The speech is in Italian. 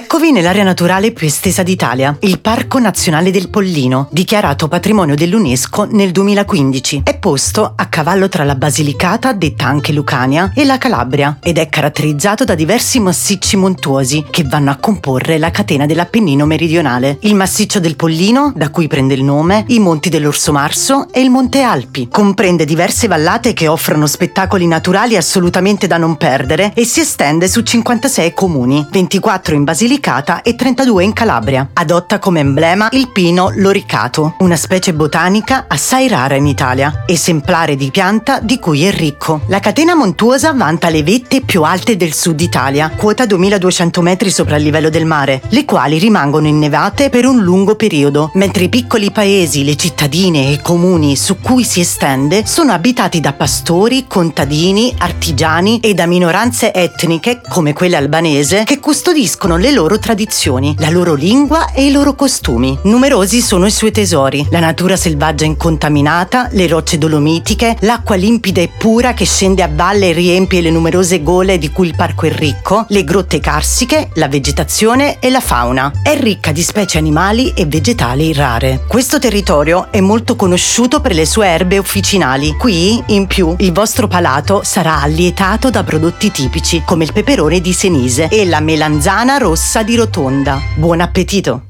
Eccovi nell'area naturale più estesa d'Italia, il Parco Nazionale del Pollino, dichiarato patrimonio dell'UNESCO nel 2015. È posto a cavallo tra la Basilicata, detta anche Lucania, e la Calabria ed è caratterizzato da diversi massicci montuosi che vanno a comporre la catena dell'Appennino meridionale. Il massiccio del Pollino, da cui prende il nome, i monti dell'Orso Marso e il Monte Alpi. Comprende diverse vallate che offrono spettacoli naturali assolutamente da non perdere e si estende su 56 comuni, 24 in Basilicata Basilicata e 32 in Calabria. Adotta come emblema il pino loricato, una specie botanica assai rara in Italia, esemplare di pianta di cui è ricco. La catena montuosa vanta le vette più alte del sud Italia, quota 2200 metri sopra il livello del mare, le quali rimangono innevate per un lungo periodo, mentre i piccoli paesi, le cittadine e i comuni su cui si estende sono abitati da pastori, contadini, artigiani e da minoranze etniche, come quelle albanese, che custodiscono le le loro tradizioni, la loro lingua e i loro costumi. Numerosi sono i suoi tesori, la natura selvaggia incontaminata, le rocce dolomitiche, l'acqua limpida e pura che scende a valle e riempie le numerose gole di cui il parco è ricco, le grotte carsiche, la vegetazione e la fauna. È ricca di specie animali e vegetali rare. Questo territorio è molto conosciuto per le sue erbe officinali. Qui, in più, il vostro palato sarà allietato da prodotti tipici come il peperone di Senise e la melanzana rossa rossa di rotonda. Buon appetito!